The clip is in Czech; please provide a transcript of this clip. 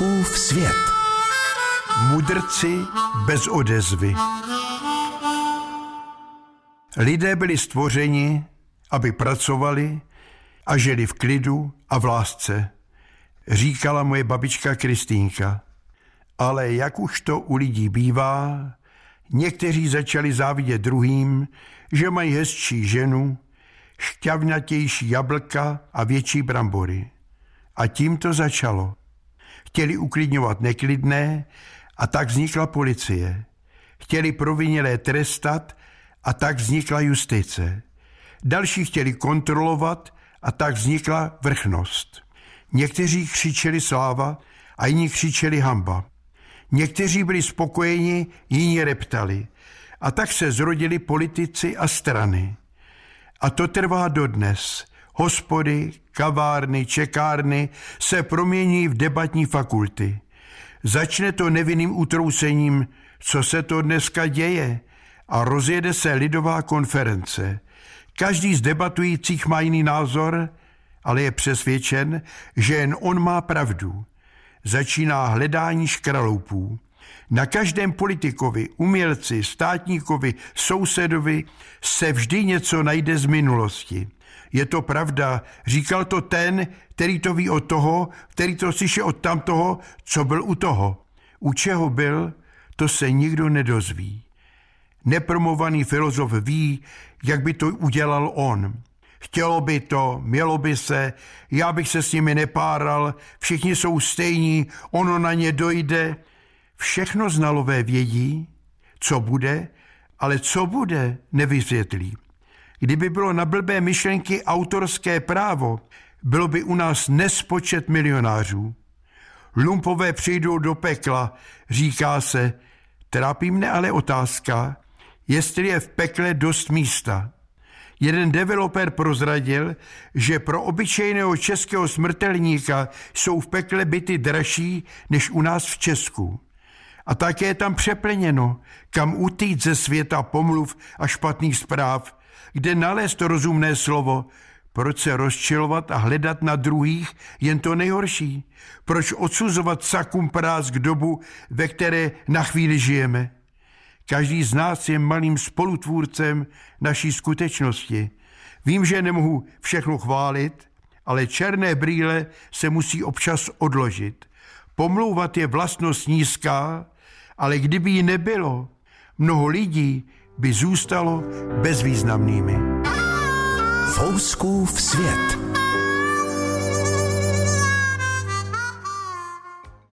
Fouskův svět. Mudrci bez odezvy. Lidé byli stvořeni, aby pracovali a žili v klidu a v lásce, říkala moje babička Kristýnka. Ale jak už to u lidí bývá, někteří začali závidět druhým, že mají hezčí ženu, šťavnatější jablka a větší brambory. A tím to začalo. Chtěli uklidňovat neklidné a tak vznikla policie. Chtěli provinilé trestat a tak vznikla justice. Další chtěli kontrolovat a tak vznikla vrchnost. Někteří křičeli sláva a jiní křičeli hamba. Někteří byli spokojeni, jiní reptali. A tak se zrodili politici a strany. A to trvá dodnes. Hospody, kavárny, čekárny se promění v debatní fakulty. Začne to nevinným utrousením, co se to dneska děje, a rozjede se lidová konference. Každý z debatujících má jiný názor, ale je přesvědčen, že jen on má pravdu. Začíná hledání škraloupů. Na každém politikovi, umělci, státníkovi, sousedovi se vždy něco najde z minulosti. Je to pravda, říkal to ten, který to ví od toho, který to slyšel od tamtoho, co byl u toho. U čeho byl, to se nikdo nedozví. Nepromovaný filozof ví, jak by to udělal on. Chtělo by to, mělo by se, já bych se s nimi nepáral, všichni jsou stejní, ono na ně dojde. Všechno znalové vědí, co bude, ale co bude, nevysvětlí. Kdyby bylo na blbé myšlenky autorské právo, bylo by u nás nespočet milionářů. Lumpové přijdou do pekla, říká se, trápí mne ale otázka, jestli je v pekle dost místa. Jeden developer prozradil, že pro obyčejného českého smrtelníka jsou v pekle byty dražší než u nás v Česku. A také je tam přeplněno, kam utýct ze světa pomluv a špatných zpráv, kde nalézt rozumné slovo, proč se rozčilovat a hledat na druhých jen to nejhorší? Proč odsuzovat sakum prásk dobu, ve které na chvíli žijeme? Každý z nás je malým spolutvůrcem naší skutečnosti. Vím, že nemohu všechno chválit, ale černé brýle se musí občas odložit. Pomlouvat je vlastnost nízká, ale kdyby ji nebylo, mnoho lidí by zůstalo bezvýznamnými. Fouskův svět.